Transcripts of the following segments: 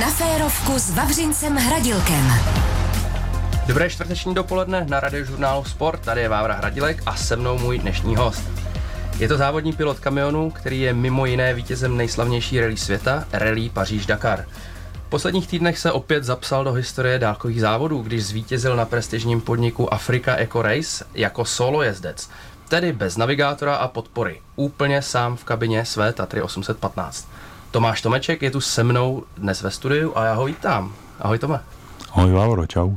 Na férovku s Vavřincem Hradilkem. Dobré čtvrteční dopoledne na radiožurnálu Sport, tady je Vávra Hradilek a se mnou můj dnešní host. Je to závodní pilot kamionu, který je mimo jiné vítězem nejslavnější rally světa, rally Paříž-Dakar. V posledních týdnech se opět zapsal do historie dálkových závodů, když zvítězil na prestižním podniku Africa Eco Race jako solo jezdec, tedy bez navigátora a podpory, úplně sám v kabině své Tatry 815. Tomáš Tomeček je tu se mnou dnes ve studiu a já ho vítám. Ahoj Tome. Ahoj Vávro, čau.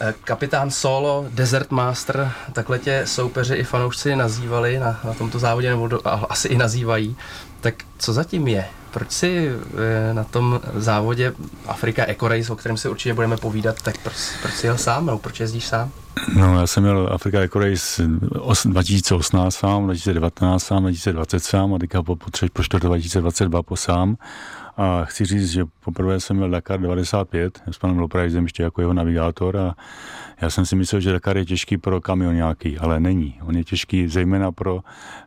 Eh, kapitán Solo, Desert Master, takhle tě soupeři i fanoušci nazývali na, na tomto závodě, nebo do, asi i nazývají. Tak co zatím je? Proč si e, na tom závodě Afrika Eco Race, o kterém si určitě budeme povídat, tak proč, proč jsi jel sám, nebo proč jezdíš sám? No, já jsem měl Afrika Eco Race 2018 sám, 2019 sám, 2020 sám a teďka po, po, tři, po 2022 po sám. A chci říct, že poprvé jsem měl Dakar 95 s panem Loprajzem ještě jako jeho navigátor a já jsem si myslel, že Dakar je těžký pro kamion nějaký, ale není. On je těžký zejména pro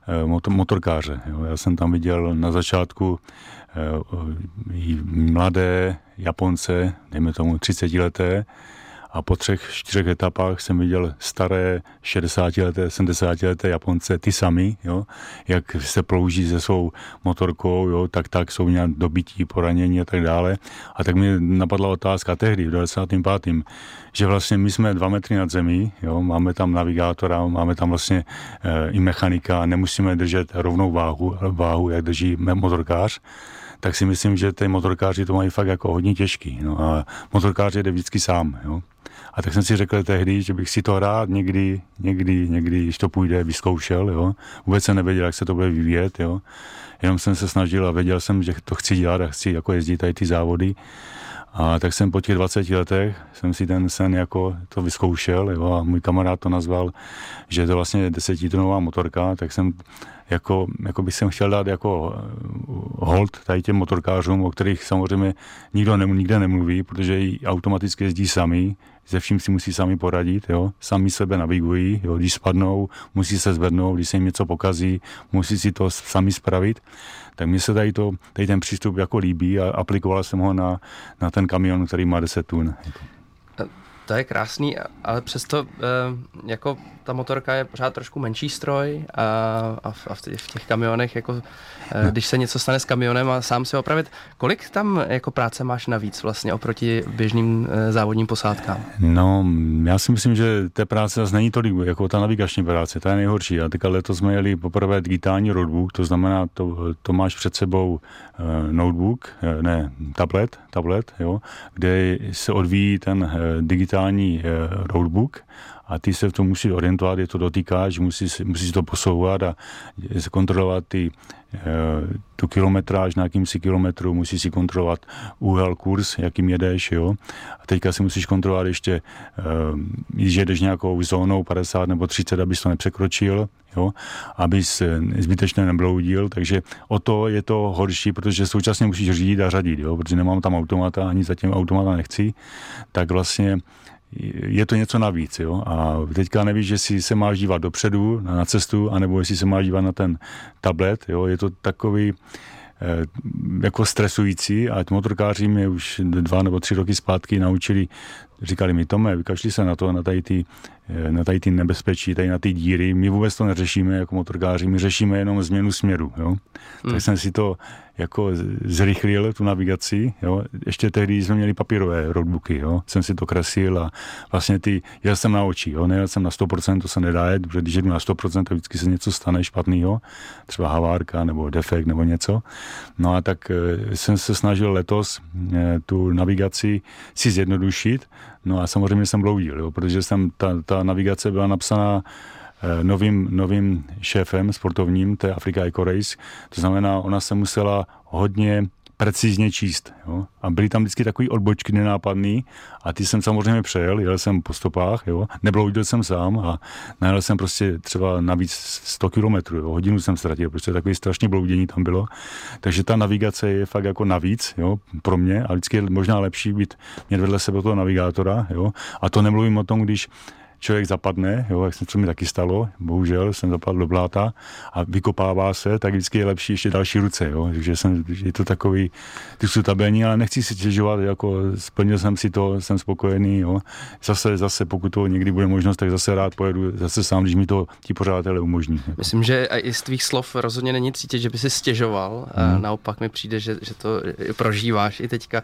eh, motor, motorkáře. Jo. Já jsem tam viděl na začátku eh, mladé Japonce, dejme tomu 30 leté, a po třech, čtyřech etapách jsem viděl staré 60 leté, 70 leté Japonce, ty sami, jo, jak se plouží se svou motorkou, jo, tak tak jsou nějak dobytí, poranění a tak dále. A tak mi napadla otázka tehdy, v 95. že vlastně my jsme dva metry nad zemí, jo, máme tam navigátora, máme tam vlastně e, i mechanika, nemusíme držet rovnou váhu, váhu jak drží motorkář, tak si myslím, že ty motorkáři to mají fakt jako hodně těžký. No a motorkář jde vždycky sám. Jo. A tak jsem si řekl tehdy, že bych si to rád někdy, někdy, někdy, když to půjde, vyzkoušel, jo. Vůbec jsem nevěděl, jak se to bude vyvíjet, jo. Jenom jsem se snažil a věděl jsem, že to chci dělat a chci jako jezdit tady ty závody. A tak jsem po těch 20 letech jsem si ten sen jako to vyzkoušel jo, a můj kamarád to nazval, že je to vlastně desetitonová motorka, tak jsem jako, jako bych jsem chtěl dát jako eh, hold tady těm motorkářům, o kterých samozřejmě nikdo ne, nikde nemluví, protože automaticky jezdí sami, se vším si musí sami poradit, jo? sami sebe navigují, jo? když spadnou, musí se zvednout, když se jim něco pokazí, musí si to sami spravit. Tak mně se tady, to, tady ten přístup jako líbí a aplikoval jsem ho na, na ten kamion, který má 10 tun. To je krásný, ale přesto eh, jako ta motorka je pořád trošku menší stroj a, a, v, a v těch kamionech, jako, eh, když se něco stane s kamionem a sám si opravit, kolik tam jako práce máš navíc vlastně oproti běžným eh, závodním posádkám? No, já si myslím, že té práce zase není tolik, jako ta navigační práce, ta je nejhorší. A teďka letos jsme jeli poprvé digitální roadbook, to znamená, to, to máš před sebou notebook, ne, tablet, tablet, jo, kde se odvíjí ten digitální بریتانی ڕوربووک a ty se v tom musí orientovat, je to dotýká, že musí, musí to posouvat a kontrolovat ty, eh, tu kilometráž na jakým si kilometru, musí si kontrolovat úhel, kurz, jakým jedeš, jo. A teďka si musíš kontrolovat ještě, eh, když jedeš nějakou zónou 50 nebo 30, abys to nepřekročil, jo, abys zbytečně nebloudil, takže o to je to horší, protože současně musíš řídit a řadit, jo, protože nemám tam automata, ani zatím automata nechci, tak vlastně je to něco navíc. Jo? A teďka nevíš, jestli se máš dívat dopředu na cestu, anebo jestli se máš dívat na ten tablet. Jo? Je to takový eh, jako stresující a motorkáři mě už dva nebo tři roky zpátky naučili, říkali mi, Tome, vykašli se na to, na tady ty, eh, na tady ty nebezpečí, tady na ty díry, my vůbec to neřešíme jako motorkáři, my řešíme jenom změnu směru. Jo? Hmm. Tak jsem si to jako zrychlil tu navigaci, jo. Ještě tehdy jsme měli papírové roadbooky, jo. Jsem si to kresil a vlastně ty, jel jsem na oči, jo. Nejel jsem na 100%, to se nedá jet, protože když jedu na 100%, tak vždycky se něco stane špatného, třeba havárka nebo defekt nebo něco. No a tak e, jsem se snažil letos e, tu navigaci si zjednodušit, no a samozřejmě jsem bloudil, jo, protože jsem, ta, ta navigace byla napsaná Eh, novým, novým šéfem sportovním té Afrika Eco Race. To znamená, ona se musela hodně precizně číst. Jo? A byly tam vždycky takový odbočky nenápadný a ty jsem samozřejmě přejel, jel jsem po stopách, jo? nebloudil jsem sám a najel jsem prostě třeba navíc 100 kilometrů, hodinu jsem ztratil, protože takový strašně bloudění tam bylo. Takže ta navigace je fakt jako navíc jo? pro mě a vždycky je možná lepší být mít vedle sebe toho navigátora. Jo? A to nemluvím o tom, když člověk zapadne, jo, jak se to mi taky stalo, bohužel jsem zapadl do bláta a vykopává se, tak vždycky je lepší ještě další ruce, jo, takže jsem, je to takový, ty jsou tabelní, ale nechci si těžovat, jako splnil jsem si to, jsem spokojený, jo. Zase, zase, pokud to někdy bude možnost, tak zase rád pojedu zase sám, když mi to ti pořadatelé umožní. Jako. Myslím, že i z tvých slov rozhodně není cítit, že by si stěžoval, hmm. naopak mi přijde, že, že to prožíváš i teďka.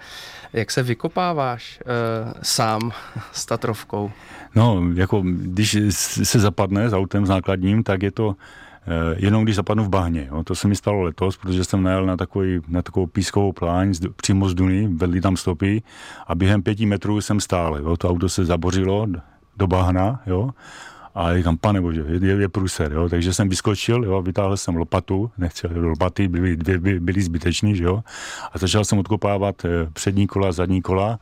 Jak se vykopáváš uh, sám s Tatrovkou? No, jako když se zapadne s autem s nákladním, tak je to eh, jenom když zapadnu v bahně. Jo. To se mi stalo letos, protože jsem najel na, takový, na takovou pískovou pláň z, přímo z Duny, vedli tam stopy a během pěti metrů jsem stál. Jo. To auto se zabořilo do bahna jo. A říkám, pane bože, je, je průser, jo. Takže jsem vyskočil, jo, vytáhl jsem lopatu, nechtěl, lopaty byly, dvě, by, byly zbytečný, že jo. A začal jsem odkopávat eh, přední kola, zadní kola.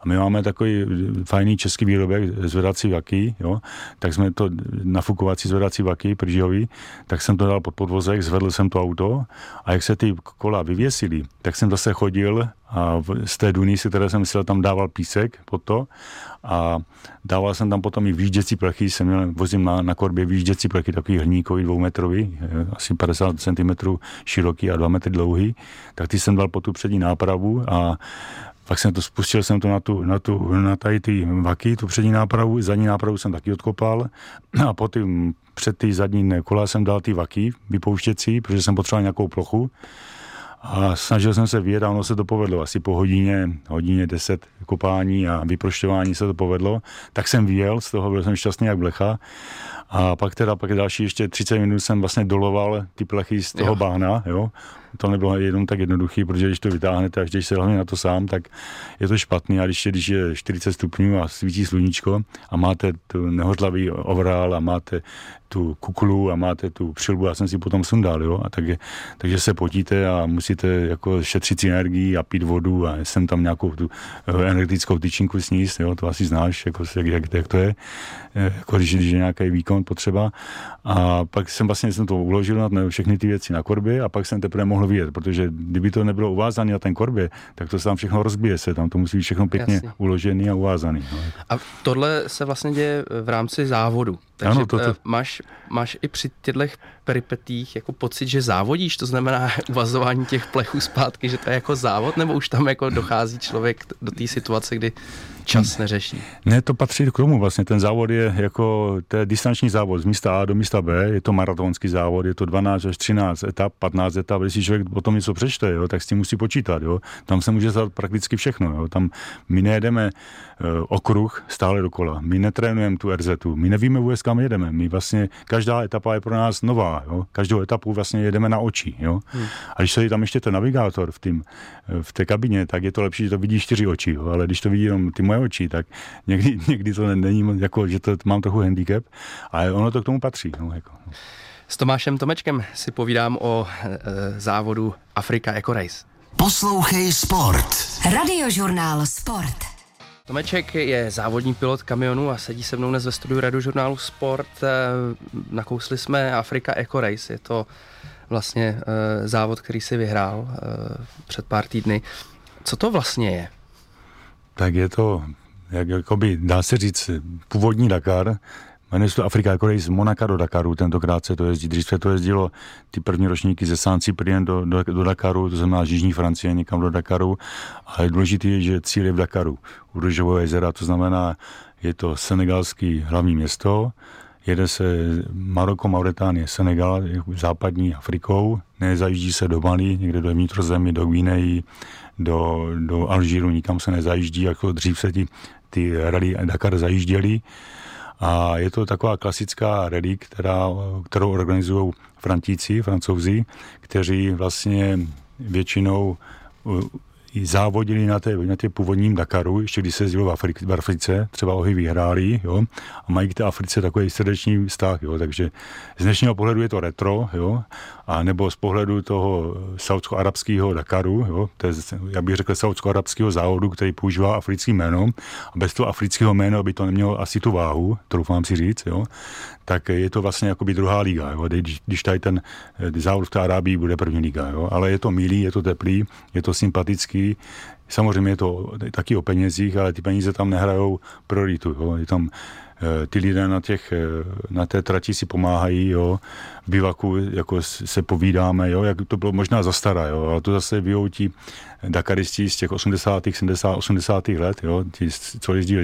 A my máme takový fajný český výrobek, zvedací vaky, jo. Tak jsme to, nafukovací zvedací vaky, pržijový, tak jsem to dal pod podvozek, zvedl jsem to auto a jak se ty kola vyvěsily, tak jsem zase chodil a z té duny, si které jsem myslel, tam dával písek pod to. A dával jsem tam potom i výjížděcí plechy, jsem měl, vozím na, na korbě výjížděcí plechy, takový hníkový, dvoumetrový, eh, asi 50 cm široký a 2 metry dlouhý, tak ty jsem dal po tu přední nápravu a pak jsem to spustil jsem to na tu, na tu, na tady ty vaky, tu přední nápravu, zadní nápravu jsem taky odkopal. A po ty, před ty zadní kola jsem dal ty vaky vypouštěcí, protože jsem potřeboval nějakou plochu a snažil jsem se vyjet a ono se to povedlo. Asi po hodině, hodině 10 kopání a vyprošťování se to povedlo. Tak jsem vyjel, z toho byl jsem šťastný jak blecha. A pak teda pak další ještě 30 minut jsem vlastně doloval ty plechy z toho jo. bána, jo to nebylo jenom tak jednoduché, protože když to vytáhnete a když se hlavně na to sám, tak je to špatný. A když je, když je 40 stupňů a svítí sluníčko a máte tu nehodlavý overall a máte tu kuklu a máte tu přilbu, já jsem si potom sundal, jo, a tak je, takže se potíte a musíte jako šetřit si energii a pít vodu a jsem tam nějakou tu eh, energetickou tyčinku sníst, jo, to asi znáš, jako, jak, jak, jak to je, eh, jako když, když je nějaký výkon potřeba. A pak jsem vlastně jsem to uložil na všechny ty věci na korbě a pak jsem teprve mohl vyjet, protože kdyby to nebylo uvázané na ten korbě, tak to se tam všechno rozbije se, tam to musí být všechno pěkně Jasně. uložený a uvázaný. No. A tohle se vlastně děje v rámci závodu. Takže ano, to, to... Eh, máš, máš i při těchto peripetích jako pocit, že závodíš, to znamená uvazování těch plechů zpátky, že to je jako závod, nebo už tam jako dochází člověk do té situace, kdy čas neřeší? Ne, to patří k tomu vlastně. Ten závod je jako, to je distanční závod z místa A do místa B, je to maratonský závod, je to 12 až 13 etap, 15 etap, když si člověk potom něco přečte, jo, tak s tím musí počítat. Jo. Tam se může stát prakticky všechno. Jo. Tam my nejedeme uh, okruh stále dokola, my netrénujeme tu RZ, my nevíme vůbec, kam jedeme. My vlastně, každá etapa je pro nás nová. Jo. Každou etapu vlastně jedeme na oči. Jo. Hmm. A když se tam ještě ten navigátor v, tým, v té kabině, tak je to lepší, že to vidí čtyři oči. Jo. Ale když to vidí jenom ty moje oči, tak někdy, někdy to není jako, že to mám trochu handicap, ale ono to k tomu patří. No, jako. S Tomášem Tomečkem si povídám o e, závodu Afrika Eco Race. Poslouchej Sport. Radiožurnál Sport. Tomeček je závodní pilot kamionu a sedí se mnou dnes ve studiu radiožurnálu Sport. E, nakousli jsme Afrika Eco Race. Je to vlastně e, závod, který si vyhrál před pár týdny. Co to vlastně je? tak je to, jak jakoby, dá se říct, původní Dakar, Jmenuje se to Afrika jako z Monaka do Dakaru, tentokrát se to jezdí. Dřív se to jezdilo ty první ročníky ze San Cyprien do, do, do Dakaru, to znamená z Jižní Francie někam do Dakaru. Důležité je, že cíl je v Dakaru, u Růžového jezera, to znamená, je to senegalský hlavní město, jede se Maroko, Mauritánie, Senegal, západní Afrikou, nezajíždí se do Mali, někde do vnitrozemí, do Guineji, do, do Alžíru, nikam se nezajíždí, jako dřív se ti ty rally Dakar zajížděli. A je to taková klasická rally, která, kterou organizují Frantíci, Francouzi, kteří vlastně většinou závodili na té, na té původním Dakaru, ještě když se jezdilo v, Afrik, v Africe, třeba ohy vyhráli, jo, a mají k té Africe takový srdeční vztah, jo, takže z dnešního pohledu je to retro, jo, a nebo z pohledu toho saudsko-arabského Dakaru, jo, to je, já bych řekl saudsko-arabského závodu, který používá africký jméno, a bez toho afrického jména by to nemělo asi tu váhu, troufám si říct, jo, tak je to vlastně jakoby druhá liga, jo, když, když tady ten eh, závod v té Arábii bude první liga, jo, ale je to milý, je to teplý, je to sympatický, Samozřejmě je to taky o penězích, ale ty peníze tam nehrajou prioritu. Jo. Je tam ty lidé na, těch, na té trati si pomáhají, jo, bivaku jako se povídáme, jo, jak to bylo možná za stará, jo, ale to zase vyhoutí Dakaristi z těch 80., 70., 80. let, jo, ti, co jezdí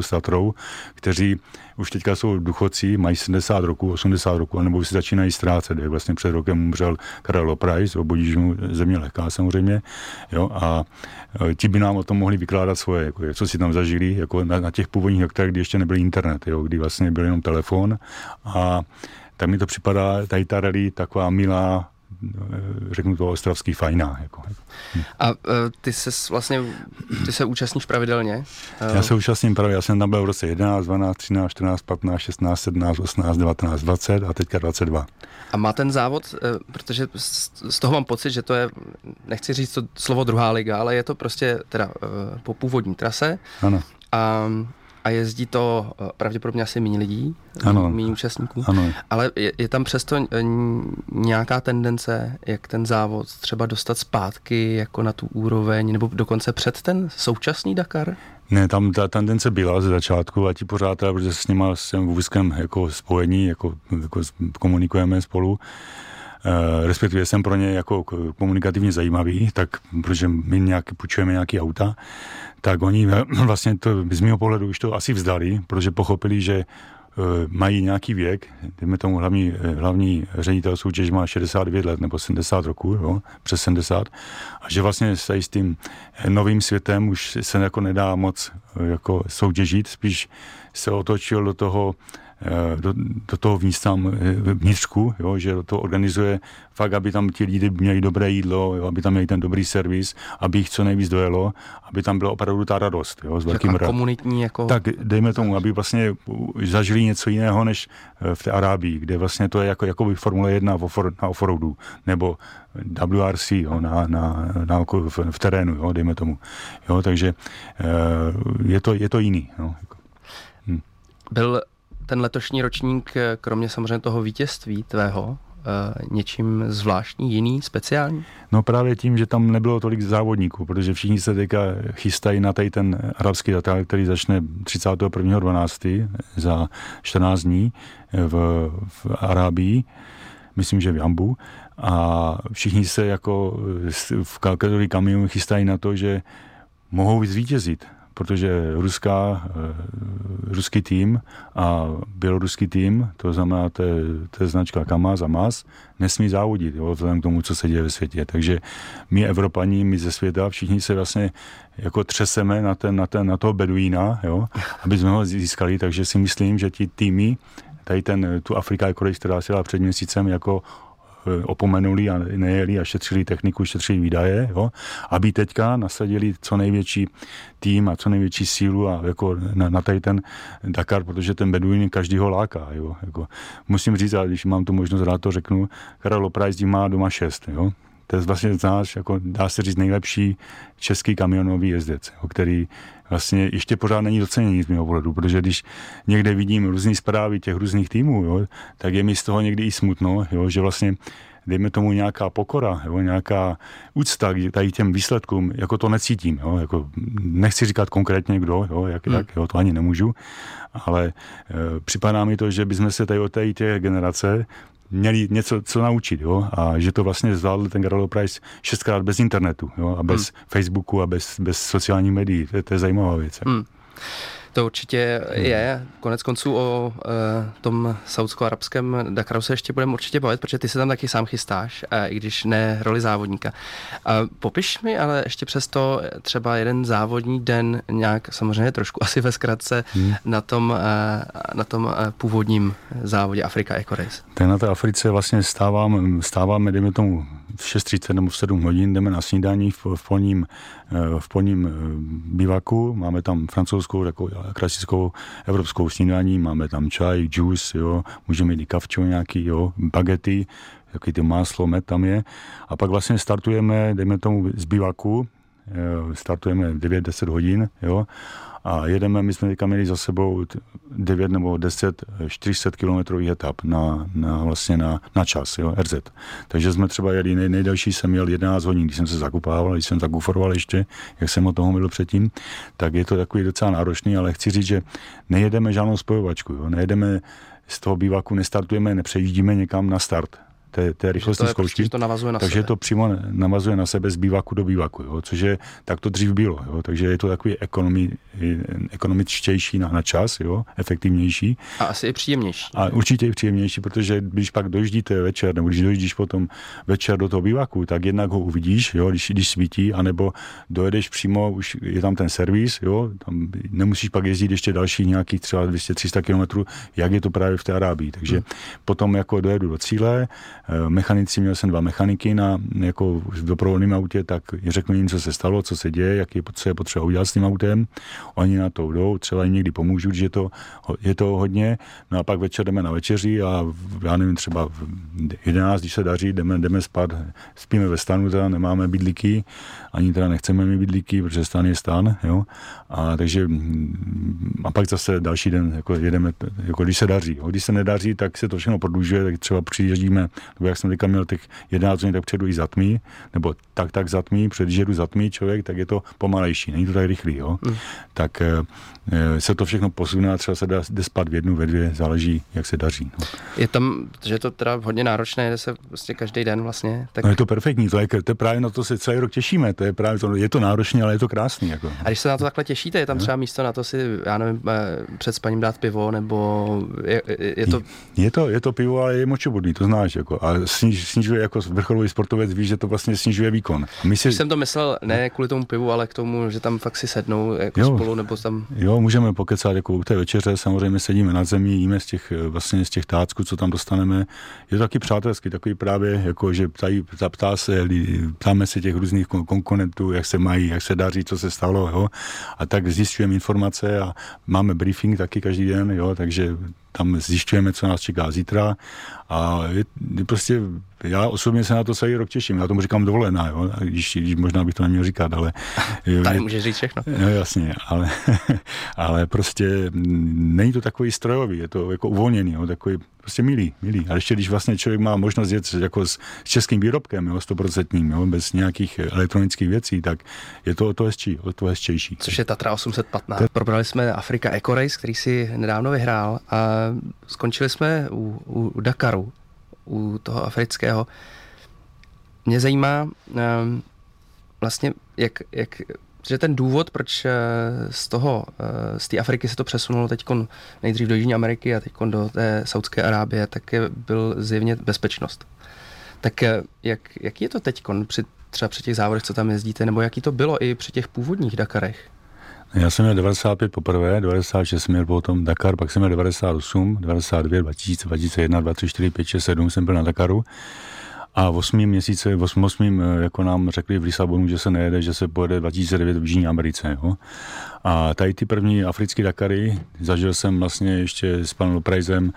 s Tatrou, kteří už teďka jsou duchocí, mají 70 roku, 80 roku, nebo si začínají ztrácet. Jak vlastně před rokem umřel Karel Price, obodíž mu země lehká samozřejmě, jo, a e, ti by nám o tom mohli vykládat svoje, jako, co si tam zažili, jako na, na těch původních hektarech, kdy ještě nebyl internet, jo, kdy vlastně byl jenom telefon a tak mi to připadá, tady ta rally taková milá, Eh, řeknu to ostravský fajná. Jako. Hm. A uh, ty se vlastně, ty se účastníš pravidelně? Uh, já se účastním pravidelně, já jsem tam byl v roce 11, 12, 13, 14, 15, 16, 17, 18, 19, 20 a teďka 22. A má ten závod, protože z toho mám pocit, že to je, nechci říct to slovo druhá liga, ale je to prostě teda po původní trase. Ano. A a jezdí to eh, pravděpodobně asi méně lidí, méně účastníků, ano. ale je, je tam přesto eh, nějaká tendence, jak ten závod třeba dostat zpátky jako na tu úroveň, nebo dokonce před ten současný Dakar? Ne, tam ta tendence byla ze začátku a ti pořád, protože s nima jsem vůzkem jako spojení, jako, jako komunikujeme spolu, respektive jsem pro ně jako komunikativně zajímavý, tak protože my nějak půjčujeme nějaký auta, tak oni vlastně to z mého pohledu už to asi vzdali, protože pochopili, že uh, mají nějaký věk, dejme tomu hlavní, eh, hlavní ředitel soutěž má 69 let nebo 70 roku, jo, přes 70, a že vlastně se s tím novým světem už se jako nedá moc jako soutěžit, spíš se otočil do toho Eh, do, do toho tam eh, vnitřku, jo, že to organizuje fakt, aby tam ti lidi měli dobré jídlo, jo, aby tam měli ten dobrý servis, aby jich co nejvíc dojelo, aby tam byla opravdu ta radost. Jo, s velkým ra- komunitní jako... Tak dejme tomu, aby vlastně zažili něco jiného než eh, v té Arábii, kde vlastně to je jako, jako by Formule 1 v ofor, na offroadu, nebo WRC jo, na, na, na, v, v terénu, jo, dejme tomu. Jo, takže je to, je to jiný. Jo. Hm. Byl ten letošní ročník, eh, kromě samozřejmě toho vítězství tvého, Uh, něčím zvláštní, jiný, speciální? No právě tím, že tam nebylo tolik závodníků, protože všichni se teďka chystají na tady ten arabský data, který začne 31.12. za 14 dní v, v Arábii, myslím, že v Jambu. A všichni se jako v kategorii kamionu chystají na to, že mohou zvítězit protože ruská, eh, ruský tým a běloruský tým, to znamená, to je, to je značka Kamaz a MAS, nesmí závodit, jo, vzhledem k tomu, co se děje ve světě. Takže my Evropaní, my ze světa, všichni se vlastně jako třeseme na, ten, na, ten, na toho Beduína, jo, aby jsme ho získali, takže si myslím, že ti týmy, tady ten, tu Afrika která se dala před měsícem jako opomenuli a nejeli a šetřili techniku, šetřili výdaje, jo, aby teďka nasadili co největší tým a co největší sílu a jako na, na tady ten Dakar, protože ten Beduin každýho láká. Jo, jako. Musím říct, ale když mám tu možnost, rád to řeknu, Karel Price má doma šest, jo, to je vlastně náš, jako dá se říct, nejlepší český kamionový jezdec, jo, který vlastně ještě pořád není doceněný z mého pohledu, protože když někde vidím různé zprávy těch různých týmů, jo, tak je mi z toho někdy i smutno, jo, že vlastně dejme tomu nějaká pokora, jo, nějaká úcta k tady těm výsledkům, jako to necítím. Jo, jako nechci říkat konkrétně kdo, jo, jak, hmm. jak jo, to ani nemůžu, ale e, připadá mi to, že bychom se tady od té generace měli něco co naučit, jo, a že to vlastně zvládl ten Garolo Price šestkrát bez internetu, jo, a bez hmm. Facebooku a bez, bez sociálních médií, to, to je zajímavá věc. Hmm. To určitě je. Konec konců o e, tom saudsko-arabském Dakaru se ještě budeme určitě bavit, protože ty se tam taky sám chystáš, e, i když ne roli závodníka. A popiš mi ale ještě přesto třeba jeden závodní den nějak, samozřejmě trošku asi ve zkratce, hmm. na tom, e, na tom e, původním závodě Afrika Eco Race. Ten na té Africe vlastně stávám, stáváme, dejme tomu, v 6.30 nebo v 7 hodin jdeme na snídaní v, v polním, eh, v polním eh, bivaku. Máme tam francouzskou, takovou klasickou evropskou snídaní, máme tam čaj, juice, jo, můžeme jít kavčo nějaký, jo, bagety, jaký ty máslo, med tam je. A pak vlastně startujeme, dejme tomu, z bivaku, startujeme 9-10 hodin, jo, a jedeme, my jsme teďka měli za sebou 9 nebo 10 400 kilometrových etap na, na, vlastně na, na čas, jo, RZ. Takže jsme třeba jeli, nej, nejdelší jsem měl 11 hodin, když jsem se zakupával, když jsem zakuforoval ještě, jak jsem o toho mluvil předtím, tak je to takový docela náročný, ale chci říct, že nejedeme žádnou spojovačku, jo, nejedeme z toho bývaku, nestartujeme, nepřejíždíme někam na start té, té rychlostní to zkoušky. Prostě, to navazuje na takže sebe. to přímo navazuje na sebe z bývaku do bývaku, jo, což je, tak to dřív bylo, jo, takže je to takový ekonomi, ekonomičtější na, na čas, jo, efektivnější. A asi i příjemnější. A určitě i příjemnější, protože když pak dojíždíte večer, nebo když dojíždíš potom večer do toho bývaku, tak jednak ho uvidíš, jo, když, když svítí, anebo dojedeš přímo, už je tam ten servis, jo, tam nemusíš pak jezdit ještě další nějakých třeba 200-300 kilometrů, jak je to právě v té Arábii. Takže hmm. potom jako dojedu do cíle, mechanici, měl jsem dva mechaniky na, jako v doprovodném autě, tak řeknu jim, co se stalo, co se děje, jak je, co je potřeba udělat s tím autem. Oni na to jdou, třeba jim někdy pomůžu, že to, je to hodně. No a pak večer jdeme na večeři a já nevím, třeba v 11, když se daří, jdeme, jdeme spát, spíme ve stanu, teda nemáme bydlíky, ani teda nechceme mít bydlíky, protože stan je stan, jo. A takže a pak zase další den jako jedeme, jako když se daří. Když se nedaří, tak se to všechno prodlužuje, tak třeba přijíždíme nebo jak jsem teďka měl těch 11 hodin, tak předu i zatmí, nebo tak tak zatmí, před jedu zatmí člověk, tak je to pomalejší, není to tak rychlý, jo. Mm. Tak e, se to všechno posune a třeba se dá, jde spát v jednu, ve dvě, záleží, jak se daří. No. Je tam, že je to teda hodně náročné, jde se vlastně každý den vlastně. Tak... No je to perfektní, to je, to je právě na to se celý rok těšíme, to je právě to, je to náročné, ale je to krásný. Jako. A když se na to takhle těšíte, je tam třeba místo na to si, já nevím, eh, před spaním dát pivo, nebo je, je to... Je to, je to pivo, ale je močobudný, to znáš, jako a sniž, snižuje jako vrcholový sportovec, víš, že to vlastně snižuje výkon. A my si... jsem to myslel ne kvůli tomu pivu, ale k tomu, že tam fakt si sednou jako jo, spolu, nebo tam... Jo, můžeme pokecat jako u té večeře, samozřejmě sedíme na zemi, jíme z těch, vlastně z těch tácků, co tam dostaneme. Je to taky přátelský, takový právě, jako, že ptají, ptá se, ptáme se těch různých konkurentů, jak se mají, jak se daří, co se stalo, jo. A tak zjišťujeme informace a máme briefing taky každý den, jo, takže tam zjišťujeme, co nás čeká zítra a je, je prostě já osobně se na to celý rok těším. Já tomu říkám dovolená, jo? Když, když možná bych to neměl říkat, ale... Tady můžeš říct všechno. No, jasně, ale, ale prostě není to takový strojový, je to jako uvolněný, jo? takový prostě milý, milý. A ještě když vlastně člověk má možnost jet jako s, s českým výrobkem, jo, 100%, jo, bez nějakých elektronických věcí, tak je to o to hezčí, o to hezčejší. Což je Tatra 815. To... Probrali jsme Afrika Eco Race, který si nedávno vyhrál a skončili jsme u, u Dakaru u toho afrického. Mě zajímá um, vlastně, jak, jak, že ten důvod, proč eh, z toho, eh, z té Afriky se to přesunulo teď nejdřív do Jižní Ameriky a teď do té Saudské Arábie, tak je, byl zjevně bezpečnost. Tak eh, jak, jaký je to teď při, třeba při těch závodech, co tam jezdíte, nebo jaký to bylo i při těch původních Dakarech? Já jsem měl 95 poprvé, 96 jsem měl potom Dakar, pak jsem měl 98, 99, 2000, 2001, 2004, 5, 6, 7 jsem byl na Dakaru. A v 8. měsíce, v 8. 8. jako nám řekli v Lisabonu, že se nejede, že se pojede 2009 v Jižní Americe. Jo. A tady ty první africké Dakary, zažil jsem vlastně ještě s panem Loprajzem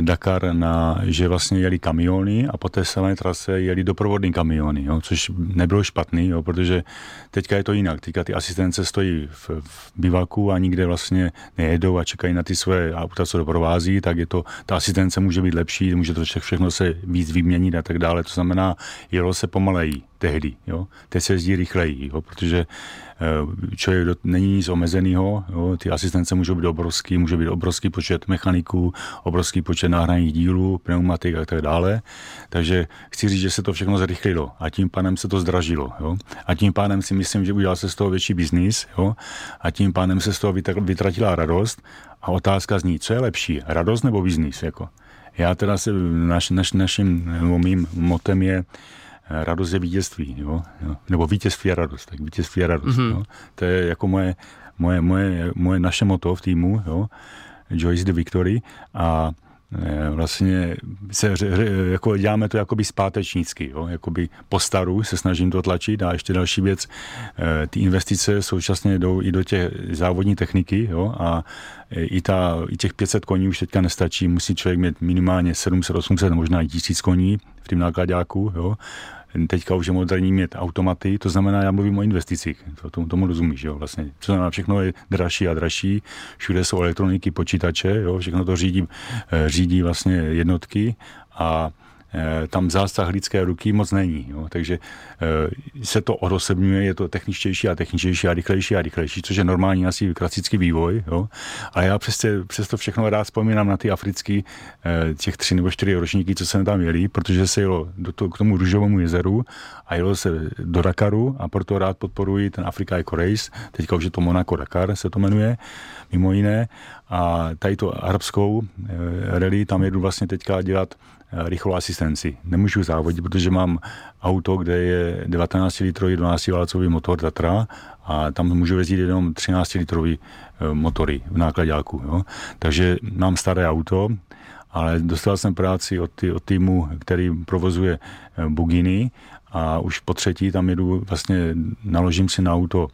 Dakar, na, že vlastně jeli kamiony a po té samé trase jeli doprovodní kamiony, jo, což nebylo špatný, jo, protože teďka je to jinak. Teďka ty asistence stojí v, v bivaku a nikde vlastně nejedou a čekají na ty své auta, co doprovází, tak je to, ta asistence může být lepší, může to všechno se víc vyměnit a tak dále. To znamená, jelo se pomaleji tehdy. Jo. Teď se jezdí rychleji, jo, protože eh, člověk není nic omezeného, jo. ty asistence můžou být obrovský, může být obrovský počet mechaniků, obrovský počet náhradních dílů, pneumatik a tak dále. Takže chci říct, že se to všechno zrychlilo a tím pádem se to zdražilo. Jo. A tím pádem si myslím, že udělal se z toho větší biznis jo. a tím pádem se z toho vytratila radost a otázka zní, co je lepší, radost nebo biznis? Jako. Já teda se, naš, naš, naším, mým motem je, radost je vítězství, jo? nebo vítězství a radost, tak vítězství a radost. Mm-hmm. Jo? To je jako moje, moje, moje, moje naše moto v týmu, jo? Joyce the Victory a vlastně se, jako děláme to jakoby zpátečnícky, jo? jakoby po staru se snažím to tlačit a ještě další věc, e, ty investice současně jdou i do těch závodní techniky jo? a i, ta, i těch 500 koní už teďka nestačí, musí člověk mít minimálně 700, 800, možná i 1000 koní v tom nákladáku, jo? Teďka už je moderní mít automaty, to znamená, já mluvím o investicích, to, tomu, tomu rozumíš, jo, vlastně. To znamená, všechno je dražší a dražší, všude jsou elektroniky, počítače, jo, všechno to řídí, eh, řídí vlastně jednotky a tam zásah lidské ruky moc není. Jo. Takže eh, se to odosobňuje, je to techničtější a techničtější a rychlejší a rychlejší, což je normální asi klasický vývoj. Jo. A já přes, přes to všechno rád vzpomínám na ty africký eh, těch tři nebo čtyři ročníky, co jsem tam jeli, protože se jelo do to, k tomu růžovému jezeru a jelo se do Dakaru a proto rád podporuji ten Africa Eco Race, teďka už je to Monaco Dakar se to jmenuje, mimo jiné. A tady to arabskou rally, tam jedu vlastně teďka dělat Eh, rychlou asistenci. Nemůžu závodit, protože mám auto, kde je 19 litrový 12 válcový motor Tatra a tam můžu jezdit jenom 13 litrový eh, motory v nákladáku. Jo. Takže mám staré auto, ale dostal jsem práci od, tý, od týmu, který provozuje eh, buginy a už po třetí tam jedu, vlastně naložím si na auto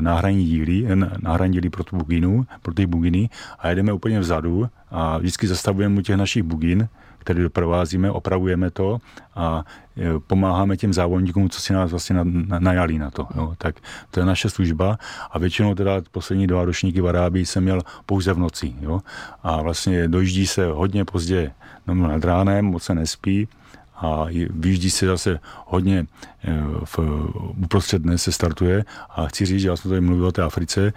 náhradní díly, náhradní díly pro tu buginu, pro ty buginy a jedeme úplně vzadu a vždycky zastavujeme u těch našich bugin, který doprovázíme, opravujeme to a e, pomáháme těm závodníkům, co si nás vlastně najali na to. Jo. Tak to je naše služba a většinou teda poslední dva ročníky v Arábii jsem měl pouze v noci. Jo. A vlastně dojíždí se hodně pozdě no, nad ránem, moc se nespí, a vyjíždí se zase hodně e, v, uprostřed dne se startuje a chci říct, že já jsem tady mluvil o té Africe,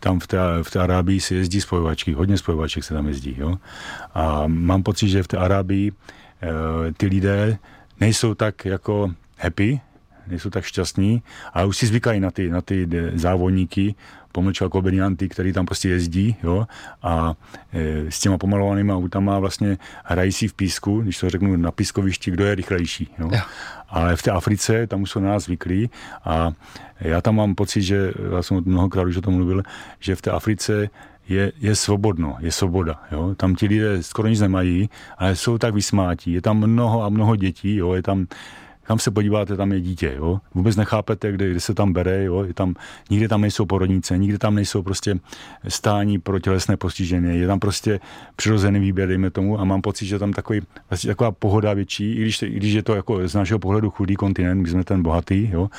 tam v té, v té Arábii se jezdí spojovačky, hodně spojovaček se tam jezdí. Jo? A mám pocit, že v té Arábii e, ty lidé nejsou tak jako happy, nejsou tak šťastní, ale už si zvykají na ty, na ty závodníky, pomlčel Kobenianty, který tam prostě jezdí, jo, a e, s těma pomalovanými autama vlastně hrají si v písku, když to řeknu na pískovišti, kdo je rychlejší, jo. Ale v té Africe, tam už jsou na nás zvyklí a já tam mám pocit, že, já jsem mnohokrát už o tom mluvil, že v té Africe je, je svobodno, je svoboda. Jo? Tam ti lidé skoro nic nemají, ale jsou tak vysmátí. Je tam mnoho a mnoho dětí, jo? je tam kam se podíváte, tam je dítě, jo. Vůbec nechápete, kde, kde se tam bere, jo. Je tam, nikde tam nejsou porodnice, nikde tam nejsou prostě stání pro tělesné postižené, je tam prostě přirozený výběr, dejme tomu, a mám pocit, že tam takový, vlastně taková pohoda větší, i když, i když je to jako z našeho pohledu chudý kontinent, my jsme ten bohatý, jo.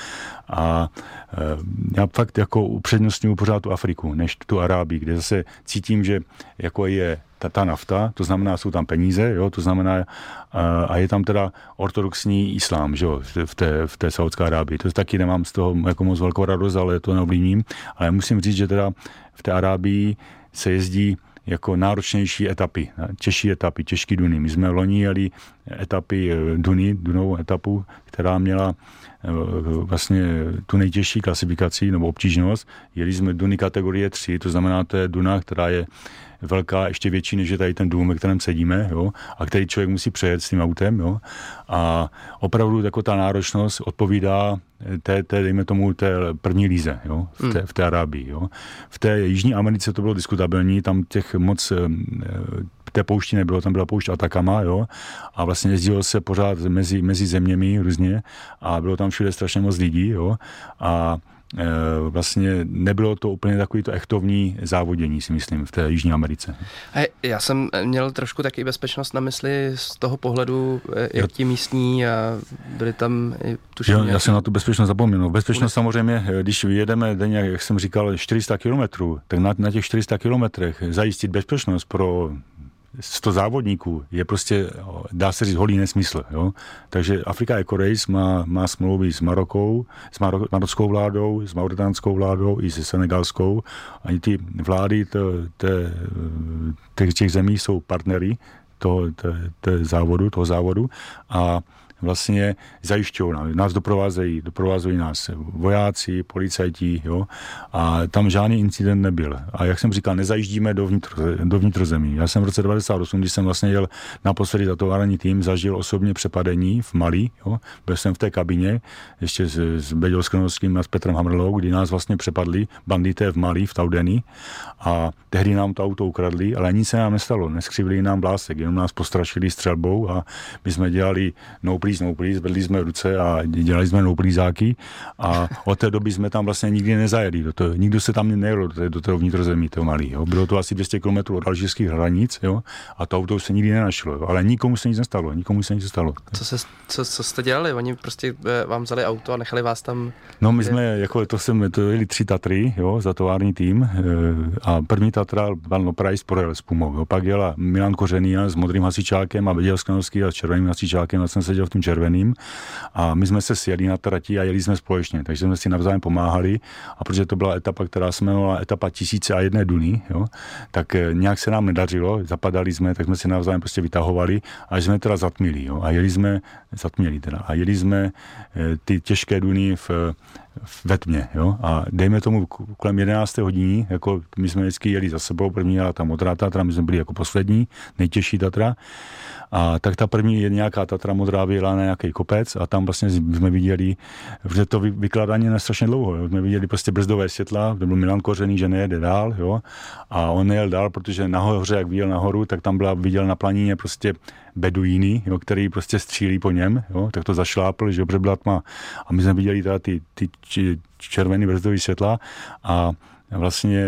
A e, já fakt jako upřednostňuji pořád tu Afriku, než tu Arábii, kde zase cítím, že jako je ta, ta nafta, to znamená, jsou tam peníze, jo, to znamená, a, a je tam teda ortodoxní islám, že jo, v té, v té Saudské Arábii. To taky nemám z toho jako moc velkou radost, ale to neoblíním. Ale musím říct, že teda v té Arábii se jezdí jako náročnější etapy, těžší etapy, těžký duny. My jsme loni jeli etapy eh, Duny, Dunovou etapu, která měla eh, vlastně tu nejtěžší klasifikaci nebo obtížnost. Jeli jsme Duny kategorie 3, to znamená, to je Duna, která je velká, ještě větší, než je tady ten dům, ve kterém sedíme, jo, a který člověk musí přejet s tím autem, jo. A opravdu jako ta náročnost odpovídá té, té, dejme tomu, té první líze, jo, v té, hmm. v té Arábii, jo. V té Jižní Americe to bylo diskutabilní, tam těch moc té poušti nebylo, tam byla poušť Atakama, jo, a vlastně jezdilo se pořád mezi, mezi zeměmi různě a bylo tam všude strašně moc lidí, jo, a Eh, vlastně nebylo to úplně takový to echtovní závodění, si myslím, v té Jižní Americe. A já jsem měl trošku taky bezpečnost na mysli z toho pohledu, eh, jak ti místní a byli tam tuším. Já, já jsem na tu bezpečnost zapomněl. Bezpečnost samozřejmě, eh, když vyjedeme denně, jak jsem říkal, 400 kilometrů, tak na, na těch 400 kilometrech zajistit bezpečnost pro 100 závodníků je prostě, dá se říct, holý nesmysl. Jo? Takže Afrika Eco Race má, má smlouvy s Marokou, s Maro, marockou vládou, s mauritánskou vládou i se senegalskou. Ani ty vlády těch zemí jsou partnery toho, toho závodu, toho závodu a vlastně zajišťují nás. Nás doprovázejí, doprovázejí nás vojáci, policajti, jo, a tam žádný incident nebyl. A jak jsem říkal, nezajíždíme do, vnitro, do vnitrozemí. Já jsem v roce 98, když jsem vlastně jel na poslední zatovární tým, zažil osobně přepadení v Mali, jo. byl jsem v té kabině, ještě s, s Beďou Skronovským a s Petrem Hamrlou, kdy nás vlastně přepadli bandité v Mali, v Taudeni a tehdy nám to auto ukradli, ale nic se nám nestalo, neskřivili nám blásek, jenom nás postrašili střelbou a my jsme dělali no please, no please, vedli jsme ruce a dělali jsme no pleaseáky a od té doby jsme tam vlastně nikdy nezajeli. Do toho, nikdo se tam nejel do, do toho vnitrozemí, toho malý. Jo. Bylo to asi 200 km od alžírských hranic jo, a to auto se nikdy nenašlo. Jo. Ale nikomu se nic nestalo, nikomu se nic nestalo. Co, se, co, co jste dělali? Oni prostě eh, vám vzali auto a nechali vás tam... No my jsme, jako to jsem, to jeli tři Tatry, jo, za tovární tým eh, a první Tatra Valno Price projel s Pumou. Jo. Pak jela Milan Kořený s modrým hasičákem a Viděl Skanovský a s červeným hasičákem, já jsem seděl v tom červeným. A my jsme se sjeli na trati a jeli jsme společně, takže jsme si navzájem pomáhali. A protože to byla etapa, která se jmenovala etapa tisíce a jedné duny, jo, tak eh, nějak se nám nedařilo, zapadali jsme, tak jsme si navzájem prostě vytahovali, až jsme teda zatmili, jo, a jeli jsme, zatměli teda, a jeli jsme eh, ty těžké duny v, ve tmě, jo? A dejme tomu kolem 11. hodiny, jako my jsme vždycky jeli za sebou, první jela ta modrá Tatra, my jsme byli jako poslední, nejtěžší Tatra. A tak ta první je nějaká Tatra modrá vyjela na nějaký kopec a tam vlastně jsme viděli, že to vykládání je strašně dlouho. Jo. Jsme viděli prostě brzdové světla, to byl Milan Kořený, že nejede dál, jo. A on nejel dál, protože nahoře, jak vyjel nahoru, tak tam byla, viděl na planině prostě beduíny, jo, který prostě střílí po něm, jo, tak to zašlápl, že byla tma. A my jsme viděli teda ty, ty červené brzdové světla a vlastně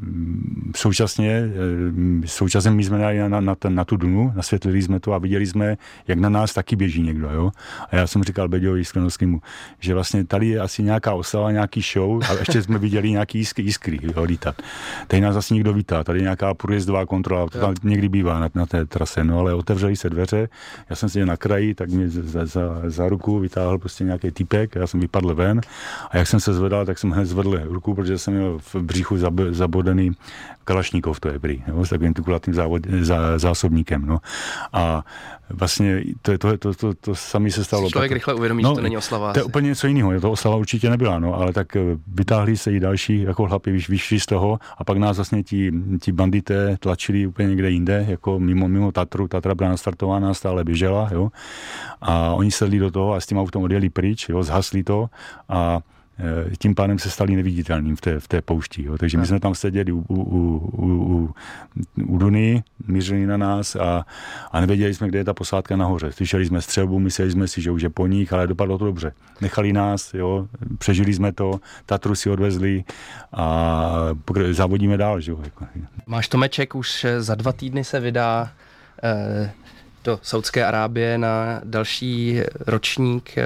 mm, současně, mm, současně my jsme na, na, na, na tu Dunu, nasvětlili jsme to a viděli jsme, jak na nás taky běží někdo. Jo? A já jsem říkal Beďovi Sklenovskému, že vlastně tady je asi nějaká oslava, nějaký show a ještě jsme viděli nějaký jiskry, jiskry jo, lítat. Tady nás asi někdo vítá, tady nějaká průjezdová kontrola, to tam někdy bývá na, na té trase, no ale otevřeli se dveře, já jsem seděl na kraji, tak mě za, za, za ruku vytáhl prostě nějaký typek, já jsem vypadl ven a jak jsem se zvedal, tak jsem hned zvedl ruku, protože jsem měl v břichu zabodený Kalašníkov, to je prý, jo, s takovým tukulatým závod, zá, zásobníkem. No. A vlastně to, to, to, to, to sami se stalo. Člověk tak, rychle uvědomí, no, že to není oslava. To je úplně něco jiného, to oslava určitě nebyla, no, ale tak eh, vytáhli se i další jako chlapi, vyšli z toho a pak nás vlastně ti, ti bandité tlačili úplně někde jinde, jako mimo, mimo Tatru, Tatra byla nastartována, stále běžela, jo, a oni sedli do toho a s tím autem odjeli pryč, jo, zhasli to a tím pádem se stali neviditelným v té, v té poušti. Jo. Takže my jsme tam seděli u, u, u, u, u Duny, mířili na nás a, a nevěděli jsme, kde je ta posádka nahoře. Slyšeli jsme střelbu, mysleli jsme si, že už je po nich, ale dopadlo to dobře. Nechali nás, jo, přežili jsme to, Tatru si odvezli a závodíme dál. Že jo. Jako. Máš Tomeček, už za dva týdny se vydá eh, do Saudské Arábie na další ročník eh,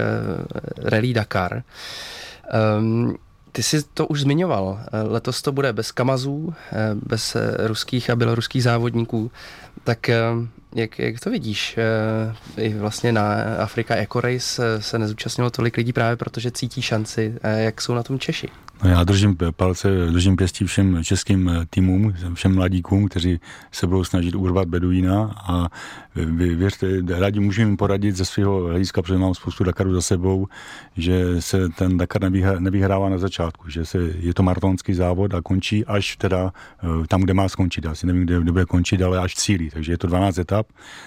Rally Dakar. Um, ty jsi to už zmiňoval. Letos to bude bez kamazů, eh, bez eh, ruských a běloruských závodníků. Tak eh, jak, jak to vidíš? I vlastně na Afrika Eco Race se nezúčastnilo tolik lidí právě protože cítí šanci. Jak jsou na tom Češi? No já držím palce, držím pěstí všem českým týmům, všem mladíkům, kteří se budou snažit urvat Beduína a věřte, rádi můžu jim poradit ze svého hlediska, protože mám spoustu Dakarů za sebou, že se ten Dakar nevyhrává na začátku, že se, je to maratonský závod a končí až teda eh, tam, kde má skončit. Já si nevím, kde, kde bude končit, ale až cílí. Takže je to 12 etap,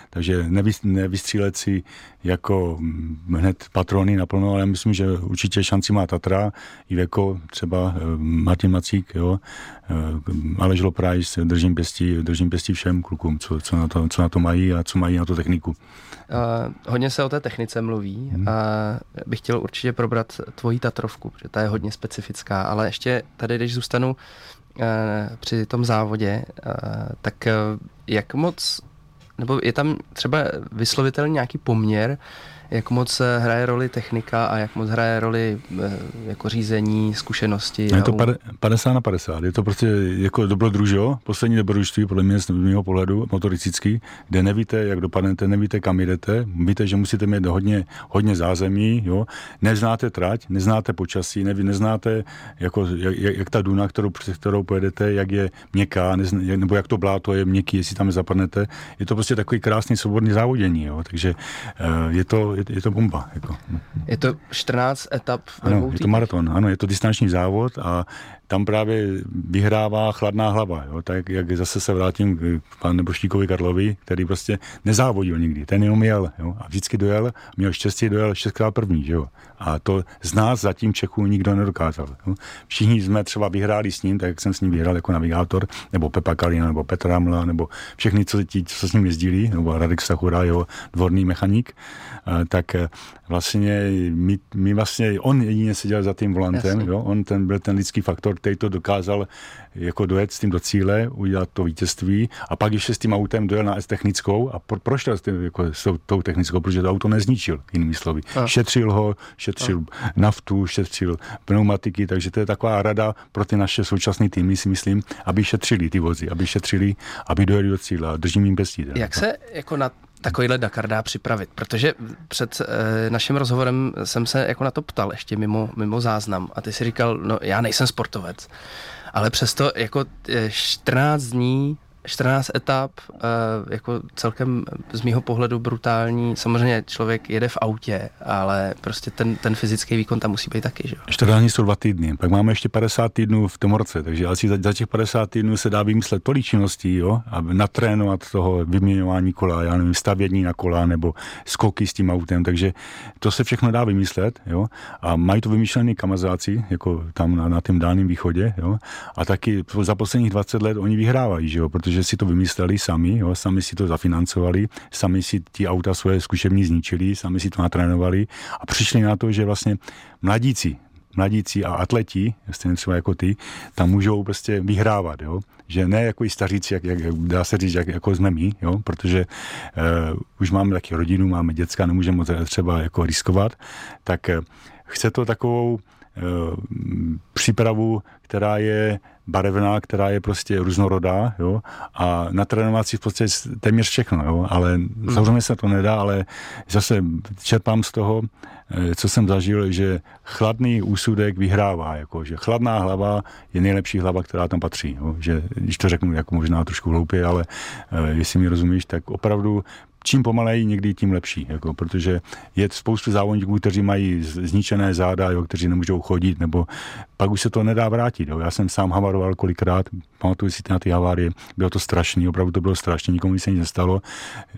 takže nevy, nevystřílet si jako hned patrony naplno, ale myslím, že určitě šanci má Tatra, Iveko, třeba eh, Martin Macík, jo, eh, Aleš Loprajs, držím pěstí, držím pěstí všem klukům, co, co, na to, co na to mají a co mají na tu techniku. Uh, hodně se o té technice mluví hmm. a bych chtěl určitě probrat tvoji Tatrovku, protože ta je hodně specifická, ale ještě tady, když zůstanu uh, při tom závodě, uh, tak uh, jak moc, nebo je tam třeba vyslovitelný nějaký poměr, jak moc hraje roli technika a jak moc hraje roli eh, jako řízení, zkušenosti. Je to 50 na 50. Je to prostě jako dobrodružo, poslední dobrodružství podle mě z mého pohledu motoristický, kde nevíte, jak dopadnete, nevíte, kam jdete, víte, že musíte mít hodně, hodně zázemí, jo? neznáte trať, neznáte počasí, neví, neznáte, jako, jak, jak, ta duna, kterou, přes kterou pojedete, jak je měkká, nezna, nebo jak to bláto je měkký, jestli tam zapadnete. Je to prostě takový krásný svobodný závodění, jo? takže eh, je to, je, je to bomba. Jako. Je to 14 etap Ano, je to maraton, ano, je to distanční závod a tam právě vyhrává chladná hlava, jo? tak jak zase se vrátím k panu Boštíkovi Karlovi, který prostě nezávodil nikdy, ten jenom jel jo? a vždycky dojel, měl štěstí, dojel šestkrát první, že jo? a to z nás zatím Čechů nikdo nedokázal. Jo? Všichni jsme třeba vyhráli s ním, tak jak jsem s ním vyhrál jako navigátor, nebo Pepa Kalina, nebo Petra Mla, nebo všechny, co, ti, co s ním jezdili, nebo Radek Stachura, jeho dvorný mechanik, tak eh, vlastně my, my vlastně, on jedině seděl za tím volantem, jo? on ten byl ten lidský faktor, který to dokázal jako dojet s tím do cíle, udělat to vítězství a pak ještě s tím autem dojel na S technickou a pro, prošel s, tím, jako, s tou technickou, protože to auto nezničil, jinými slovy. A. Šetřil ho, šetřil a. naftu, šetřil pneumatiky, takže to je taková rada pro ty naše současné týmy, si myslím, aby šetřili ty vozy, aby šetřili, aby dojeli do cíle a držím jim pěstí. Jak se jako na takovýhle Dakar dá připravit? Protože před e, naším rozhovorem jsem se jako na to ptal ještě mimo, mimo záznam a ty si říkal, no já nejsem sportovec, ale přesto jako 14 eh, dní 14 etap, eh, jako celkem z mýho pohledu brutální. Samozřejmě člověk jede v autě, ale prostě ten, ten fyzický výkon tam musí být taky. Že? 14 dní jsou dva týdny, pak máme ještě 50 týdnů v Tomorce, takže asi za, za těch 50 týdnů se dá vymyslet tolik činností, jo, a natrénovat toho vyměňování kola, já nevím, stavění na kola nebo skoky s tím autem, takže to se všechno dá vymyslet, jo, a mají to vymyšlený kamazáci, jako tam na, na tom dálném východě, jo, a taky za posledních 20 let oni vyhrávají, že jo, protože že si to vymysleli sami, jo, sami si to zafinancovali, sami si ti auta svoje zkušební zničili, sami si to natrénovali a přišli na to, že vlastně mladíci, mladíci a atleti, stejně třeba jako ty, tam můžou prostě vyhrávat, jo? že ne jako i staříci, jak, jak, dá se říct, jak, jako jsme my, jo? protože uh, už máme taky rodinu, máme děcka, nemůžeme třeba jako riskovat, tak uh, chce to takovou uh, přípravu, která je barevná, která je prostě různorodá, jo, a natrénovat si v podstatě téměř všechno, jo, ale hmm. samozřejmě se to nedá, ale zase čerpám z toho, eh, co jsem zažil, že chladný úsudek vyhrává, jako, že chladná hlava je nejlepší hlava, která tam patří, jo, že když to řeknu jako možná trošku hloupě, ale uh, jestli mi rozumíš, tak opravdu čím pomaleji, někdy tím lepší, jako, protože je spoustu závodníků, kteří mají zničené záda, jo, kteří nemůžou chodit, nebo pak už se to nedá vrátit. Jo. Já jsem sám havaroval kolikrát, pamatuju si na ty havárie, bylo to strašný, opravdu to bylo strašné, nikomu se nic nestalo.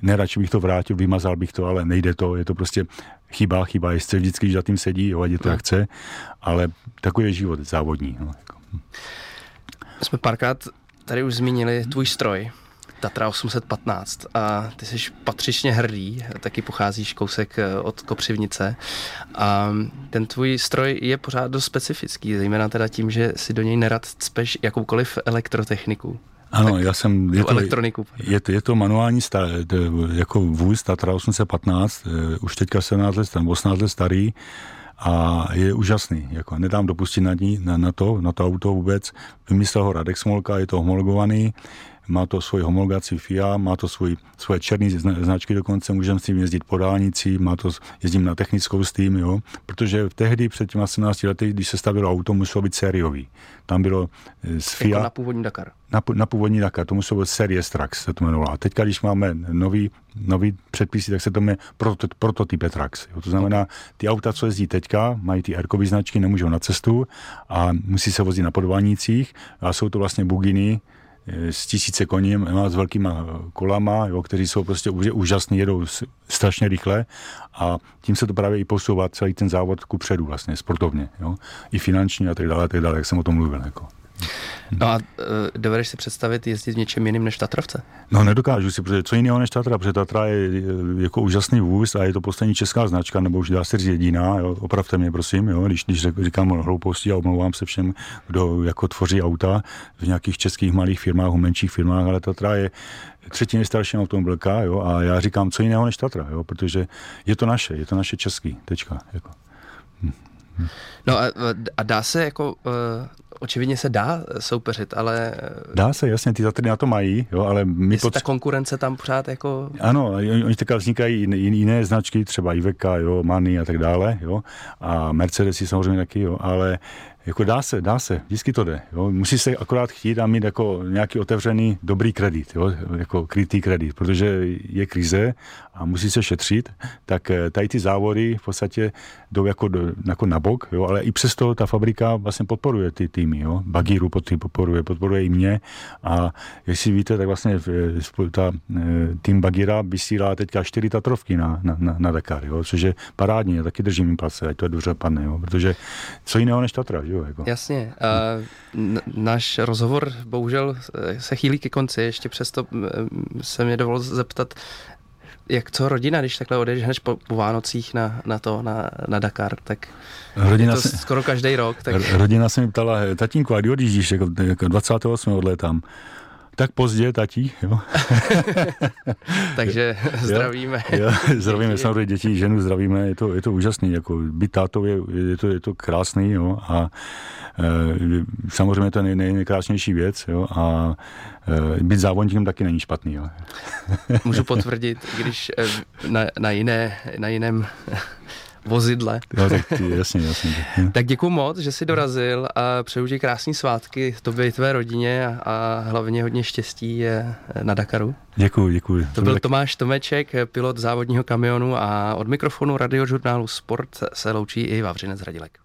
Neradši bych to vrátil, vymazal bych to, ale nejde to, je to prostě chyba, chyba, jestli vždycky, když za tím sedí, jo, ať je to jak chce, ale takový je život závodní. No, jako. Jsme párkrát tady už zmínili tvůj stroj, Tatra 815 a ty jsi patřičně hrdý, taky pocházíš kousek eh, od Kopřivnice a ten tvůj stroj je pořád dost specifický, zejména teda tím, že si do něj nerad cpeš jakoukoliv elektrotechniku. Ano, tak, já jsem... Je to, elektroniku. Je to, je to manuální star, jako vůz Tatra 815, eh, už teďka 17 let, 18 let starý, a je úžasný. Jako nedám dopustit na, ní, na, na, to, na to auto vůbec. Vymyslel ho Radek Smolka, je to homologovaný má to svoji homologaci FIA, má to svůj, svoje černé značky dokonce, můžeme s tím jezdit po dálnici, má to, jezdím na technickou s tím, jo, protože v tehdy před těmi 17 lety, když se stavilo auto, muselo být sériový. Tam bylo eh, z FIA... Jako na původní Dakar. Na, na původní Dakar, to muselo být série Trax, se to jmenovalo. A teďka, když máme nový, nový předpisy, tak se to jmenuje proto, prototype Trax. Jo. To znamená, ty auta, co jezdí teďka, mají ty r značky, nemůžou na cestu a musí se vozit na podvánících a jsou to vlastně buginy, s tisíce koní, s velkýma kolama, jo, kteří jsou prostě úžasní, jedou strašně rychle a tím se to právě i posouvá celý ten závod ku předu vlastně, sportovně, jo, i finančně a tak dále, tak dále, jak jsem o tom mluvil. Jako. No a uh, dovedeš si představit jezdit v něčem jiným než Tatrovce? No nedokážu si, protože co jiného než Tatra, protože Tatra je jako úžasný vůz a je to poslední česká značka, nebo už dá se říct jediná, jo, opravte mě prosím, jo, když, když říkám hlouposti a omlouvám se všem, kdo jako tvoří auta v nějakých českých malých firmách, v menších firmách, ale Tatra je třetí nejstarší automobilka, jo, a já říkám, co jiného než Tatra, jo, protože je to naše, je to naše český, tečka, jako. Hm. hm. No a, a dá se jako uh, očividně se dá soupeřit, ale... Dá se, jasně, ty Tatry na to mají, jo, ale my... Pot... ta konkurence tam pořád jako... Ano, oni, oni teďka vznikají jiné, jiné značky, třeba Iveca, jo, Mani a tak dále, jo, a Mercedesy samozřejmě taky, jo, ale jako dá se, dá se, vždycky to jde. Jo. Musí se akorát chtít a mít jako nějaký otevřený dobrý kredit, jo, jako krytý kredit, protože je krize a musí se šetřit, tak eh, tady ty závody v podstatě jdou jako, do, jako na bok, jo, ale i přesto ta fabrika vlastně podporuje ty, týmy. Jo? Bagíru podporuje, podporuje i mě a jestli víte, tak vlastně ta, tým Bagira vysílá teďka čtyři Tatrovky na, na, na, na Dakar, jo? což je parádní, já taky držím jim palce, ať to je dobře padne, jo? protože co jiného než Tatra, jo? Jako. Jasně. A náš rozhovor bohužel se chýlí ke konci, ještě přesto se mě dovolil zeptat, jak co rodina, když takhle odejdeš hned po, po Vánocích na, na to, na, na Dakar, tak rodina je to se, skoro každý rok. Tak... Rodina se mi ptala, tatínku, a kdy odjíždíš, jako, jako 28. odletám. Tak pozdě, tatí, jo. Takže zdravíme. Jo, jo, zdravíme samozřejmě děti, ženu zdravíme, je to, je to úžasný, jako být tátou je, je, to, je to krásný, jo, a e, samozřejmě to je nej, nej, nejkrásnější věc, jo, a e, být závodníkem taky není špatný, jo. Můžu potvrdit, když e, na, na, jiné, na jiném vozidle. No, tak jasně, jasně. tak děkuji moc, že jsi dorazil a přeju ti krásné svátky tobě i tvé rodině a hlavně hodně štěstí na Dakaru. Děkuji, děkuji. To byl Tomáš Tomeček, pilot závodního kamionu a od mikrofonu radiožurnálu Sport se loučí i Vavřinec Radilek.